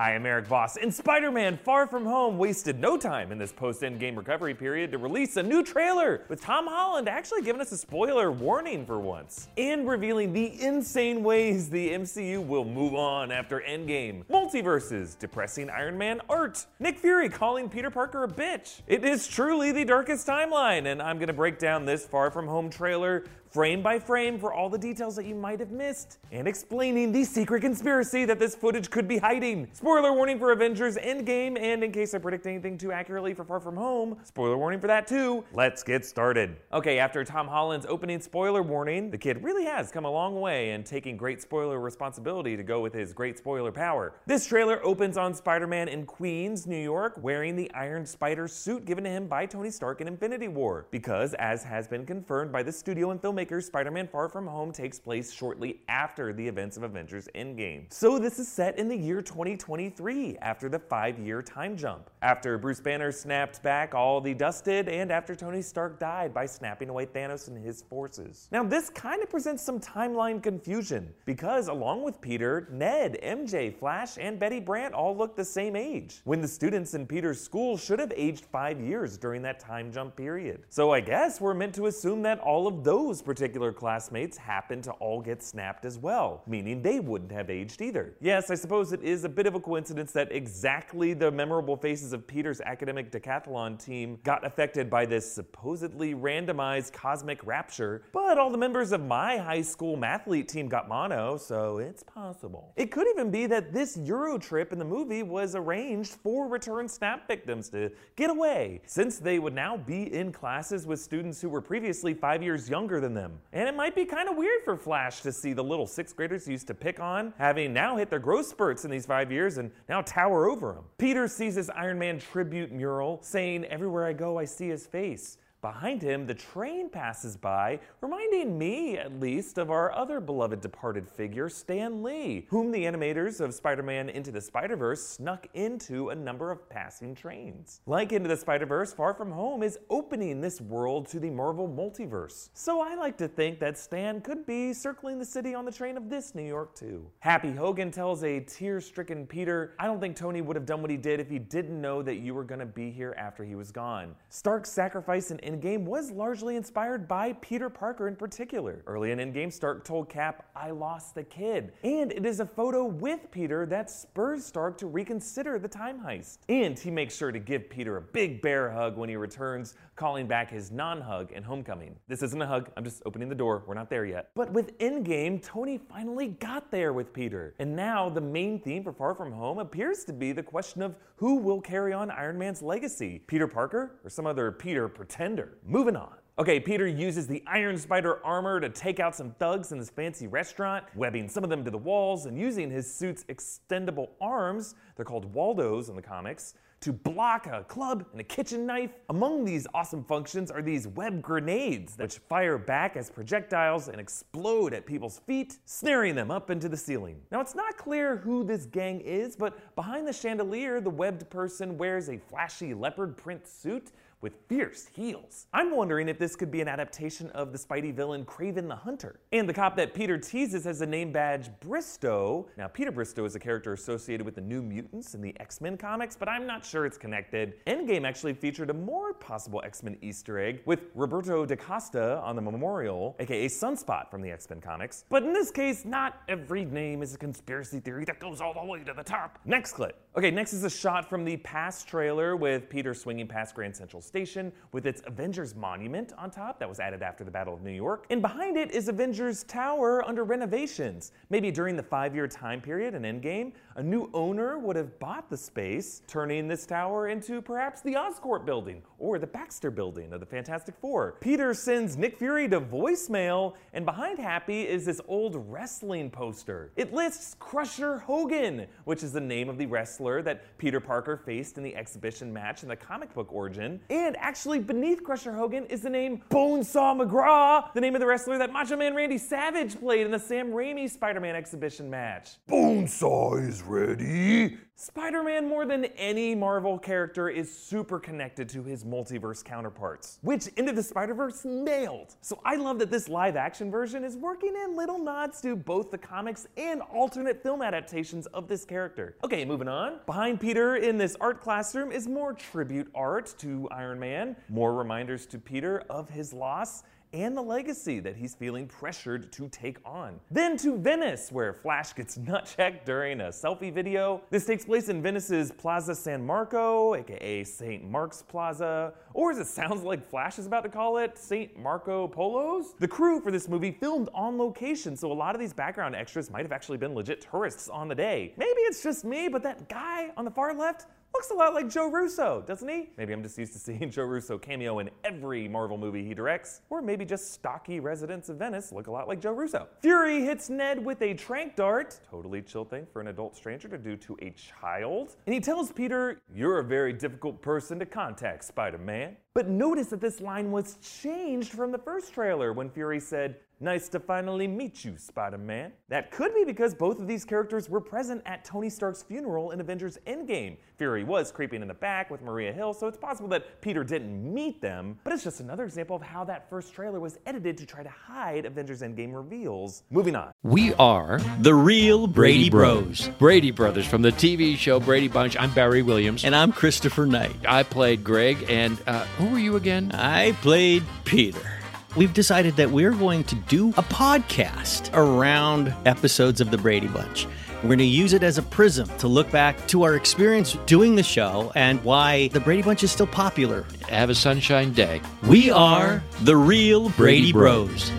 Hi, I'm Erik Voss, and Spider Man Far From Home wasted no time in this post endgame recovery period to release a new trailer, with Tom Holland actually giving us a spoiler warning for once, and revealing the insane ways the MCU will move on after Endgame. Multiverses, depressing Iron Man art, Nick Fury calling Peter Parker a bitch. It is truly the darkest timeline, and I'm gonna break down this Far From Home trailer frame by frame for all the details that you might have missed, and explaining the secret conspiracy that this footage could be hiding. Spoiler warning for Avengers Endgame, and in case I predict anything too accurately for Far From Home, spoiler warning for that too. Let's get started. Okay, after Tom Holland's opening spoiler warning, the kid really has come a long way and taking great spoiler responsibility to go with his great spoiler power. This trailer opens on Spider Man in Queens, New York, wearing the Iron Spider suit given to him by Tony Stark in Infinity War, because, as has been confirmed by the studio and filmmakers, Spider Man Far From Home takes place shortly after the events of Avengers Endgame. So this is set in the year 2023, after the five year time jump. After Bruce Banner snapped back all the dust did, and after Tony Stark died by snapping away Thanos and his forces. Now, this kind of presents some timeline confusion, because along with Peter, Ned, MJ, Flash, and Betty Brant all look the same age, when the students in Peter's school should have aged five years during that time jump period. So I guess we're meant to assume that all of those particular classmates happen to all get snapped as well, meaning they wouldn't have aged either. Yes, I suppose it is a bit of a coincidence that exactly the memorable faces of Peter's academic decathlon team got affected by this supposedly randomized cosmic rapture, but all the members of my high school mathlete team got mono, so it's possible. It could even be that this Euro trip in the movie was arranged for returned snap victims to get away, since they would now be in classes with students who were previously five years younger than them them. And it might be kind of weird for Flash to see the little sixth graders he used to pick on having now hit their growth spurts in these five years and now tower over him. Peter sees this Iron Man tribute mural saying, Everywhere I go, I see his face. Behind him, the train passes by, reminding me, at least, of our other beloved departed figure, Stan Lee, whom the animators of Spider Man Into the Spider Verse snuck into a number of passing trains. Like Into the Spider Verse, Far From Home is opening this world to the Marvel multiverse. So I like to think that Stan could be circling the city on the train of this New York, too. Happy Hogan tells a tear stricken Peter, I don't think Tony would have done what he did if he didn't know that you were going to be here after he was gone. Stark's sacrifice and Endgame was largely inspired by Peter Parker in particular. Early in Endgame, Stark told Cap, I lost the kid. And it is a photo with Peter that spurs Stark to reconsider the time heist. And he makes sure to give Peter a big bear hug when he returns, calling back his non hug in Homecoming. This isn't a hug, I'm just opening the door, we're not there yet. But with Endgame, Tony finally got there with Peter. And now the main theme for Far From Home appears to be the question of who will carry on Iron Man's legacy Peter Parker or some other Peter pretender? Moving on. Okay, Peter uses the Iron Spider armor to take out some thugs in this fancy restaurant, webbing some of them to the walls and using his suit's extendable arms, they're called Waldos in the comics, to block a club and a kitchen knife. Among these awesome functions are these web grenades, which fire back as projectiles and explode at people's feet, snaring them up into the ceiling. Now, it's not clear who this gang is, but behind the chandelier, the webbed person wears a flashy leopard print suit with fierce heels. I'm wondering if this could be an adaptation of the Spidey villain Kraven the Hunter. And the cop that Peter teases has a name badge Bristow. Now, Peter Bristow is a character associated with the New Mutants in the X Men comics, but I'm not sure it's connected. Endgame actually featured a more possible X Men Easter egg with Roberto da Costa on the memorial, aka Sunspot from the X Men comics. But in this case, not every name is a conspiracy theory that goes all the way to the top. Next clip. Okay, next is a shot from the past trailer with Peter swinging past Grand Central Station with its Avengers Monument on top that was added after the Battle of New York. And behind it is Avengers Tower under renovations. Maybe during the five year time period in Endgame, a new owner would have bought the space, turning this tower into perhaps the Oscorp building or the Baxter building of the Fantastic Four. Peter sends Nick Fury to voicemail, and behind Happy is this old wrestling poster. It lists Crusher Hogan, which is the name of the wrestler that Peter Parker faced in the exhibition match in the comic book origin. Actually, beneath Crusher Hogan is the name Bonesaw McGraw, the name of the wrestler that Macho Man Randy Savage played in the Sam Raimi Spider Man exhibition match. Bonesaw is ready. Spider Man, more than any Marvel character, is super connected to his multiverse counterparts, which Into the Spider Verse nailed. So I love that this live action version is working in little nods to both the comics and alternate film adaptations of this character. Okay, moving on. Behind Peter in this art classroom is more tribute art to Iron Man, more reminders to Peter of his loss and the legacy that he's feeling pressured to take on. Then to Venice, where Flash gets nut checked during a selfie video. This takes place in Venice's Plaza San Marco, aka St. Mark's Plaza, or as it sounds like Flash is about to call it, St. Marco Polos. The crew for this movie filmed on location, so a lot of these background extras might have actually been legit tourists on the day. Maybe it's just me, but that guy on the far left looks a lot like Joe Russo, doesn't he? Maybe I'm just used to seeing Joe Russo cameo in every Marvel movie he directs, or maybe just stocky residents of Venice look a lot like Joe Russo. Fury hits Ned with a trank dart, totally chill thing for an adult stranger to do to a child, and he tells Peter, You're a very difficult person to contact, Spider Man. But notice that this line was changed from the first trailer when Fury said, Nice to finally meet you, Spider Man. That could be because both of these characters were present at Tony Stark's funeral in Avengers Endgame. Fury was creeping in the back with Maria Hill, so it's possible that Peter didn't meet them, but it's just another example of how that first trailer was edited to try to hide Avengers Endgame reveals. Moving on. We are the real Brady Bros. Brady Brothers from the TV show Brady Bunch. I'm Barry Williams. And I'm Christopher Knight. I played Greg, and uh, who were you again? I played Peter. We've decided that we're going to do a podcast around episodes of the Brady Bunch. We're going to use it as a prism to look back to our experience doing the show and why the Brady Bunch is still popular. Have a sunshine day. We are the real Brady Bros.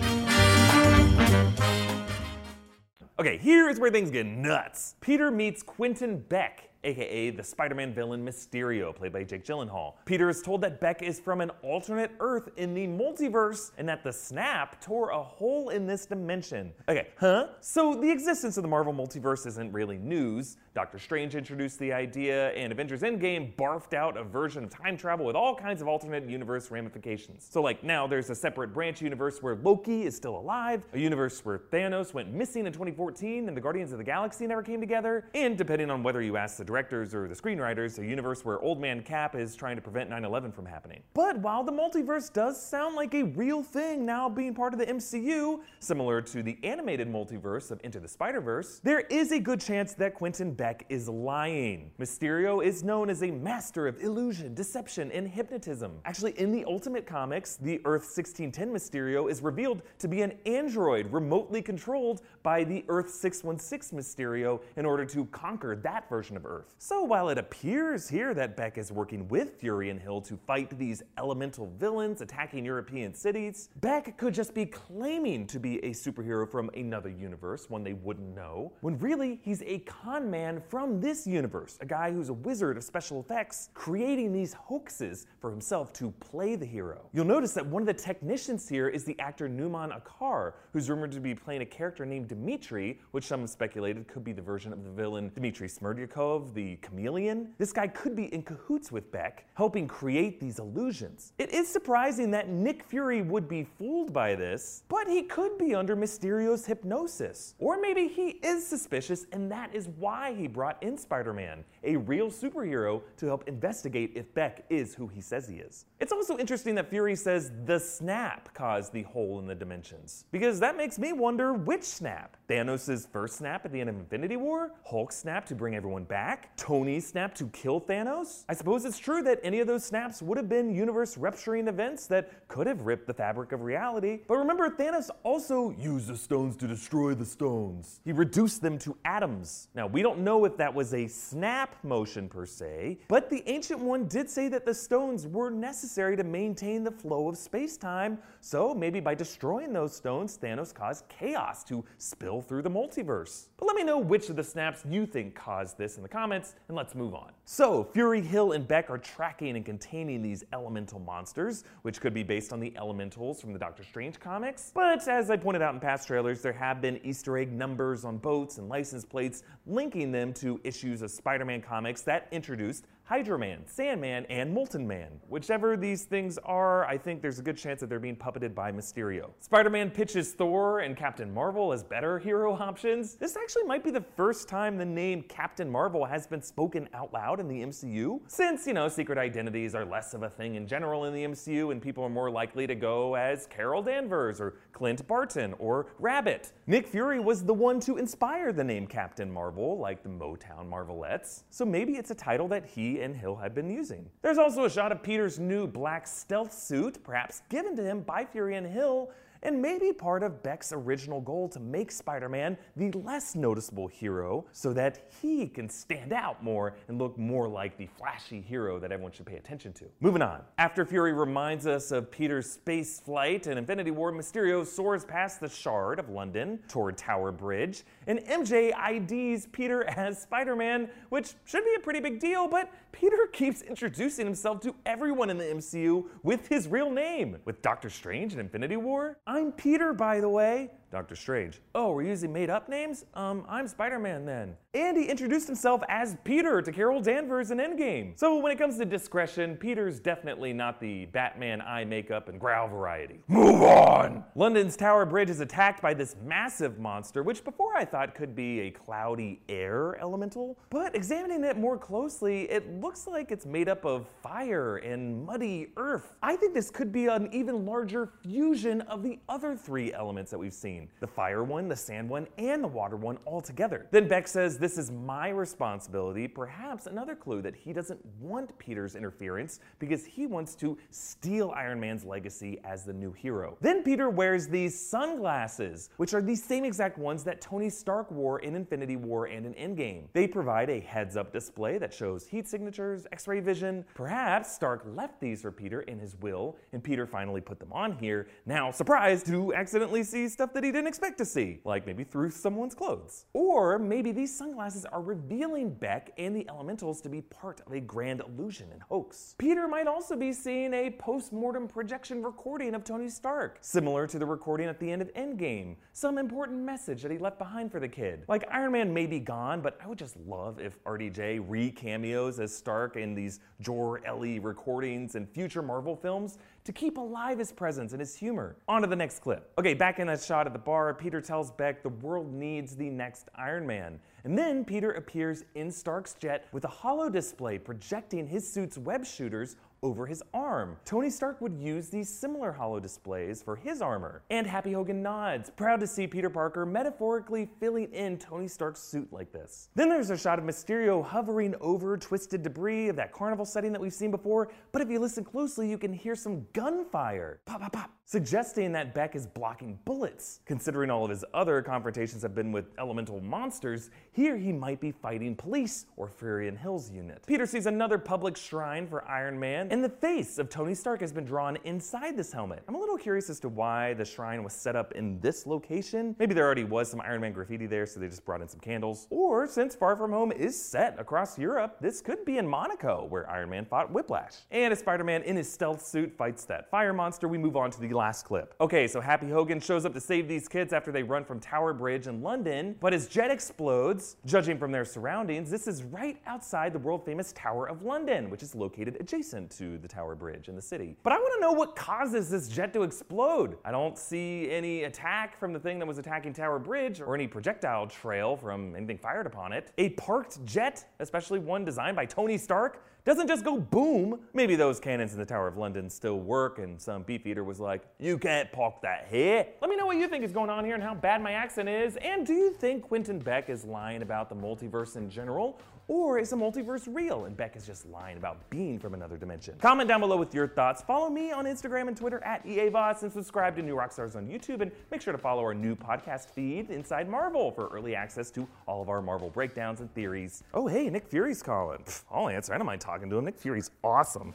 Okay, here's where things get nuts. Peter meets Quentin Beck aka the Spider Man villain Mysterio, played by Jake Gyllenhaal. Peter is told that Beck is from an alternate Earth in the multiverse and that the snap tore a hole in this dimension. Okay, huh? So the existence of the Marvel multiverse isn't really news. Doctor Strange introduced the idea, and Avengers Endgame barfed out a version of time travel with all kinds of alternate universe ramifications. So, like, now there's a separate branch universe where Loki is still alive, a universe where Thanos went missing in 2014 and the Guardians of the Galaxy never came together, and depending on whether you ask the directors or the screenwriters, a universe where Old Man Cap is trying to prevent 9 11 from happening. But while the multiverse does sound like a real thing now being part of the MCU, similar to the animated multiverse of Into the Spider Verse, there is a good chance that Quentin Beck is lying. Mysterio is known as a master of illusion, deception, and hypnotism. Actually, in the Ultimate Comics, the Earth 1610 Mysterio is revealed to be an android remotely controlled by the Earth 616 Mysterio in order to conquer that version of Earth. So while it appears here that Beck is working with Fury and Hill to fight these elemental villains attacking European cities, Beck could just be claiming to be a superhero from another universe, one they wouldn't know, when really he's a con man from this universe, a guy who's a wizard of special effects, creating these hoaxes for himself to play the hero. You'll notice that one of the technicians here is the actor Numan Acar, who's rumored to be playing a character named Dmitri, which some have speculated could be the version of the villain Dmitri Smerdyakov, the chameleon. This guy could be in cahoots with Beck, helping create these illusions. It is surprising that Nick Fury would be fooled by this, but he could be under Mysterio's hypnosis. Or maybe he is suspicious and that is why he brought in Spider Man, a real superhero, to help investigate if Beck is who he says he is. It's also interesting that Fury says the snap caused the hole in the dimensions, because that makes me wonder which snap. Thanos' first snap at the end of Infinity War? Hulk's snap to bring everyone back? Tony's snap to kill Thanos? I suppose it's true that any of those snaps would have been universe rupturing events that could have ripped the fabric of reality. But remember, Thanos also used the stones to destroy the stones. He reduced them to atoms. Now, we don't know if that was a snap motion per se, but the Ancient One did say that the stones were necessary to maintain the flow of space time, so maybe by destroying those stones, Thanos caused chaos to spill through the multiverse. But let me know which of the snaps you think caused this in the comments, and let's move on. So, Fury, Hill, and Beck are tracking and containing these elemental monsters, which could be based on the elementals from the Doctor Strange comics. But as I pointed out in past trailers, there have been Easter egg numbers on boats and license plates linking them to issues of Spider Man comics that introduced Hydro Man, Sandman, and Molten Man. Whichever these things are, I think there's a good chance that they're being puppeted by Mysterio. Spider Man pitches Thor and Captain Marvel as better hero options. This actually might be the first time the name Captain Marvel has been spoken out loud in the MCU, since, you know, secret identities are less of a thing in general in the MCU and people are more likely to go as Carol Danvers or Clint Barton or Rabbit. Nick Fury was the one to inspire the name Captain Marvel, like the Motown Marvelettes, so maybe it's a title that he and Hill had been using. There's also a shot of Peter's new black stealth suit, perhaps given to him by Fury and Hill, and maybe part of Beck's original goal to make Spider Man the less noticeable hero so that he can stand out more and look more like the flashy hero that everyone should pay attention to. Moving on. After Fury reminds us of Peter's space flight in Infinity War, Mysterio soars past the Shard of London toward Tower Bridge, and MJ IDs Peter as Spider Man, which should be a pretty big deal, but Peter keeps introducing himself to everyone in the MCU with his real name. With Doctor Strange in Infinity War, I'm Peter, by the way. Doctor Strange. Oh, we're using made up names? Um, I'm Spider Man then. And he introduced himself as Peter to Carol Danvers in Endgame. So when it comes to discretion, Peter's definitely not the Batman eye makeup and growl variety. Move on! London's Tower Bridge is attacked by this massive monster, which before I thought could be a cloudy air elemental. But examining it more closely, it looks like it's made up of fire and muddy earth. I think this could be an even larger fusion of the other three elements that we've seen the fire one, the sand one, and the water one all together. Then Beck says, This is my responsibility. Perhaps another clue that he doesn't want Peter's interference because he wants to steal Iron Man's legacy as the new hero. Then Peter wears these sunglasses, which are the same exact ones that Tony Stark wore in Infinity War and in Endgame. They provide a heads up display that shows heat signatures, x ray vision. Perhaps Stark left these for Peter in his will, and Peter finally put them on here, now surprised to accidentally see stuff that he didn't expect to see, like maybe through someone's clothes. Or maybe these sunglasses are revealing Beck and the elementals to be part of a grand illusion and hoax. Peter might also be seeing a post mortem projection recording of Tony Stark, similar to the recording at the end of Endgame. Some important message that he left behind for the kid. Like Iron Man may be gone, but I would just love if RDJ re cameos as Stark in these Jor Ellie recordings and future Marvel films to keep alive his presence and his humor. On to the next clip. Okay, back in a shot at the bar, Peter tells Beck the world needs the next Iron Man. And then Peter appears in Stark's jet with a holo display projecting his suit's web shooters over his arm. Tony Stark would use these similar holo displays for his armor. And Happy Hogan nods, proud to see Peter Parker metaphorically filling in Tony Stark's suit like this. Then there's a shot of Mysterio hovering over twisted debris of that carnival setting that we've seen before, but if you listen closely, you can hear some gunfire. Pop, pop, pop. Suggesting that Beck is blocking bullets. Considering all of his other confrontations have been with elemental monsters, here he might be fighting police or Fury and Hill's unit. Peter sees another public shrine for Iron Man, and the face of Tony Stark has been drawn inside this helmet. I'm a little curious as to why the shrine was set up in this location. Maybe there already was some Iron Man graffiti there, so they just brought in some candles. Or since Far From Home is set across Europe, this could be in Monaco, where Iron Man fought Whiplash. And as Spider Man in his stealth suit fights that fire monster, we move on to the last clip. Okay, so Happy Hogan shows up to save these kids after they run from Tower Bridge in London, but his jet explodes. Judging from their surroundings, this is right outside the world famous Tower of London, which is located adjacent to the Tower Bridge in the city. But I want to know what causes this jet to explode. I don't see any attack from the thing that was attacking Tower Bridge or any projectile trail from anything fired upon it. A parked jet, especially one designed by Tony Stark, doesn't just go boom. Maybe those cannons in the Tower of London still work, and some beefeater was like, You can't park that here. Let me know what you think is going on here and how bad my accent is. And do you think Quentin Beck is lying about the multiverse in general? Or is the multiverse real and Beck is just lying about being from another dimension? Comment down below with your thoughts. Follow me on Instagram and Twitter at EAVOS and subscribe to New Rockstars on YouTube. And make sure to follow our new podcast feed, Inside Marvel, for early access to all of our Marvel breakdowns and theories. Oh, hey, Nick Fury's calling. Pff, I'll answer. I don't mind talking to him. Nick Fury's awesome.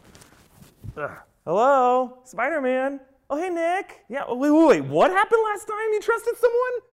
Ugh. Hello, Spider Man. Oh, hey, Nick. Yeah, wait, wait, wait. What happened last time you trusted someone?